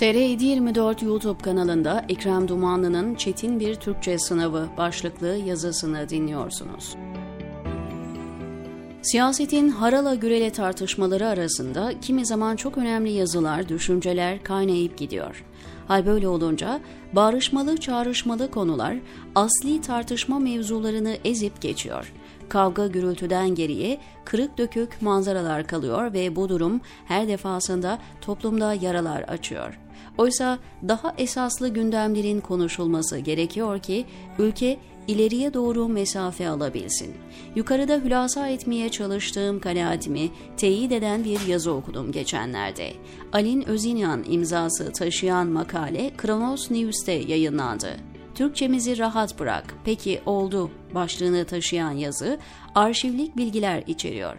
TR 24 YouTube kanalında Ekrem Dumanlı'nın Çetin Bir Türkçe Sınavı başlıklı yazısını dinliyorsunuz. Siyasetin harala gürele tartışmaları arasında kimi zaman çok önemli yazılar, düşünceler kaynayıp gidiyor. Hal böyle olunca bağrışmalı çağrışmalı konular asli tartışma mevzularını ezip geçiyor. Kavga gürültüden geriye kırık dökük manzaralar kalıyor ve bu durum her defasında toplumda yaralar açıyor. Oysa daha esaslı gündemlerin konuşulması gerekiyor ki ülke ileriye doğru mesafe alabilsin. Yukarıda hülasa etmeye çalıştığım kanaatimi teyit eden bir yazı okudum geçenlerde. Alin Özinyan imzası taşıyan makale Kronos News'te yayınlandı. Türkçemizi rahat bırak, peki oldu başlığını taşıyan yazı arşivlik bilgiler içeriyor.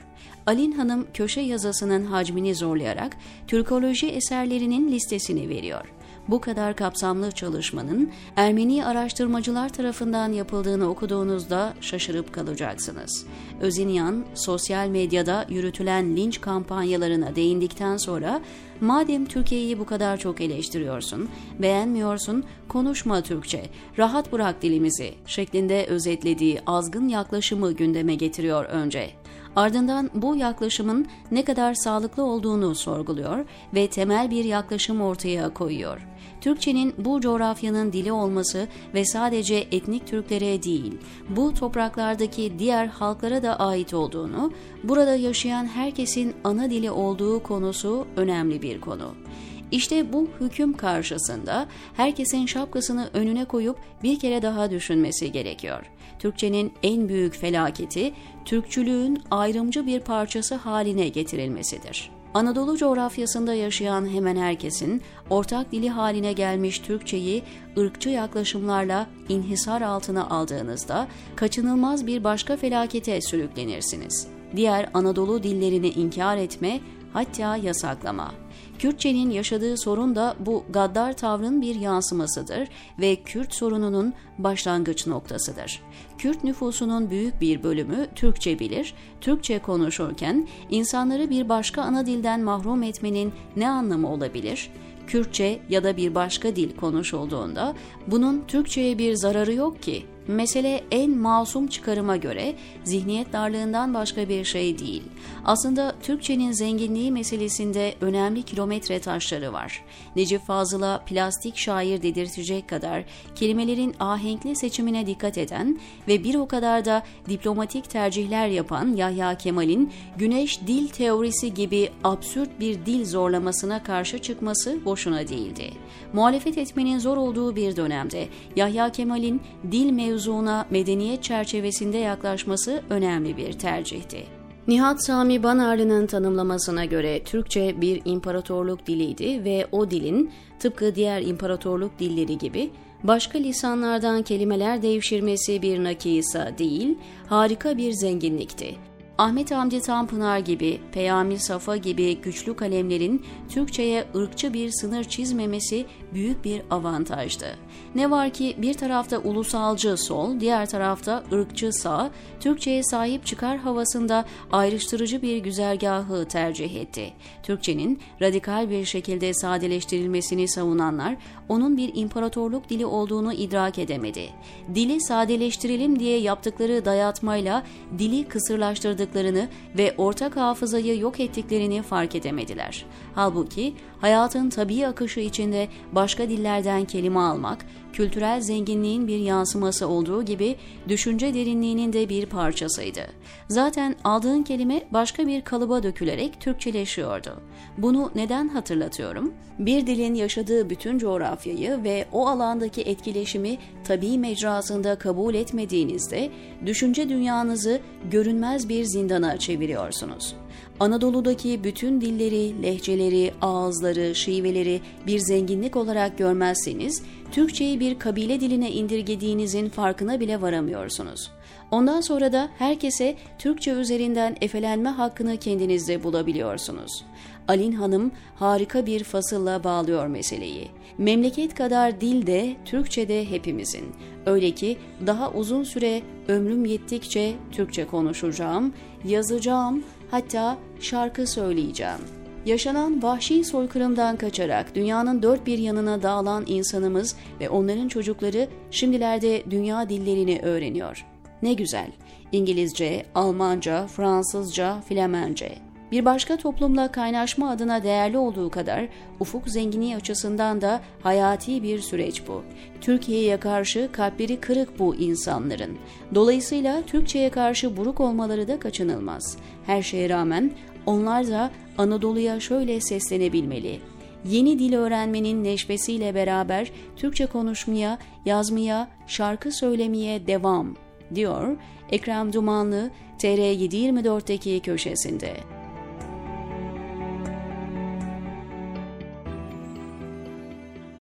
Alin Hanım köşe yazısının hacmini zorlayarak Türkoloji eserlerinin listesini veriyor. Bu kadar kapsamlı çalışmanın Ermeni araştırmacılar tarafından yapıldığını okuduğunuzda şaşırıp kalacaksınız. Özinyan, sosyal medyada yürütülen linç kampanyalarına değindikten sonra madem Türkiye'yi bu kadar çok eleştiriyorsun, beğenmiyorsun, konuşma Türkçe, rahat bırak dilimizi şeklinde özetlediği azgın yaklaşımı gündeme getiriyor önce. Ardından bu yaklaşımın ne kadar sağlıklı olduğunu sorguluyor ve temel bir yaklaşım ortaya koyuyor. Türkçenin bu coğrafyanın dili olması ve sadece etnik Türklere değil, bu topraklardaki diğer halklara da ait olduğunu, burada yaşayan herkesin ana dili olduğu konusu önemli bir konu. İşte bu hüküm karşısında herkesin şapkasını önüne koyup bir kere daha düşünmesi gerekiyor. Türkçenin en büyük felaketi Türkçülüğün ayrımcı bir parçası haline getirilmesidir. Anadolu coğrafyasında yaşayan hemen herkesin ortak dili haline gelmiş Türkçeyi ırkçı yaklaşımlarla inhisar altına aldığınızda kaçınılmaz bir başka felakete sürüklenirsiniz. Diğer Anadolu dillerini inkar etme, hatta yasaklama. Kürtçenin yaşadığı sorun da bu gaddar tavrın bir yansımasıdır ve Kürt sorununun başlangıç noktasıdır. Kürt nüfusunun büyük bir bölümü Türkçe bilir, Türkçe konuşurken insanları bir başka ana dilden mahrum etmenin ne anlamı olabilir? Kürtçe ya da bir başka dil konuşulduğunda bunun Türkçe'ye bir zararı yok ki. Mesele en masum çıkarıma göre zihniyet darlığından başka bir şey değil. Aslında Türkçenin zenginliği meselesinde önemli kilometre taşları var. Necip Fazıl'a plastik şair dedirtecek kadar kelimelerin ahenkli seçimine dikkat eden ve bir o kadar da diplomatik tercihler yapan Yahya Kemal'in güneş dil teorisi gibi absürt bir dil zorlamasına karşı çıkması boşuna değildi. Muhalefet etmenin zor olduğu bir dönemde Yahya Kemal'in dil mevzuuna medeniyet çerçevesinde yaklaşması önemli bir tercihti. Nihat Sami Banarlı'nın tanımlamasına göre Türkçe bir imparatorluk diliydi ve o dilin tıpkı diğer imparatorluk dilleri gibi başka lisanlardan kelimeler devşirmesi bir nakisa değil, harika bir zenginlikti. Ahmet Hamdi Tanpınar gibi, Peyami Safa gibi güçlü kalemlerin Türkçe'ye ırkçı bir sınır çizmemesi büyük bir avantajdı. Ne var ki bir tarafta ulusalcı sol, diğer tarafta ırkçı sağ, Türkçe'ye sahip çıkar havasında ayrıştırıcı bir güzergahı tercih etti. Türkçenin radikal bir şekilde sadeleştirilmesini savunanlar onun bir imparatorluk dili olduğunu idrak edemedi. Dili sadeleştirelim diye yaptıkları dayatmayla dili kısırlaştırdıklarını ve ortak hafızayı yok ettiklerini fark edemediler. Halbuki hayatın tabii akışı içinde başka dillerden kelime almak, kültürel zenginliğin bir yansıması olduğu gibi düşünce derinliğinin de bir parçasıydı. Zaten aldığın kelime başka bir kalıba dökülerek Türkçeleşiyordu. Bunu neden hatırlatıyorum? Bir dilin yaşadığı bütün coğrafyayı ve o alandaki etkileşimi tabii mecrasında kabul etmediğinizde düşünce dünyanızı görünmez bir zindana çeviriyorsunuz. Anadolu'daki bütün dilleri, lehçeleri, ağızları, şiveleri bir zenginlik olarak görmezseniz, Türkçeyi bir kabile diline indirgediğinizin farkına bile varamıyorsunuz. Ondan sonra da herkese Türkçe üzerinden efelenme hakkını kendinizde bulabiliyorsunuz. Alin Hanım harika bir fasılla bağlıyor meseleyi. Memleket kadar dil de Türkçe de hepimizin. Öyle ki daha uzun süre ömrüm yettikçe Türkçe konuşacağım, yazacağım, hatta şarkı söyleyeceğim. Yaşanan vahşi soykırımdan kaçarak dünyanın dört bir yanına dağılan insanımız ve onların çocukları şimdilerde dünya dillerini öğreniyor. Ne güzel. İngilizce, Almanca, Fransızca, Flemence. Bir başka toplumla kaynaşma adına değerli olduğu kadar ufuk zenginliği açısından da hayati bir süreç bu. Türkiye'ye karşı kalpleri kırık bu insanların. Dolayısıyla Türkçe'ye karşı buruk olmaları da kaçınılmaz. Her şeye rağmen onlar da Anadolu'ya şöyle seslenebilmeli. Yeni dil öğrenmenin neşvesiyle beraber Türkçe konuşmaya, yazmaya, şarkı söylemeye devam, diyor Ekrem Dumanlı TR724'deki köşesinde.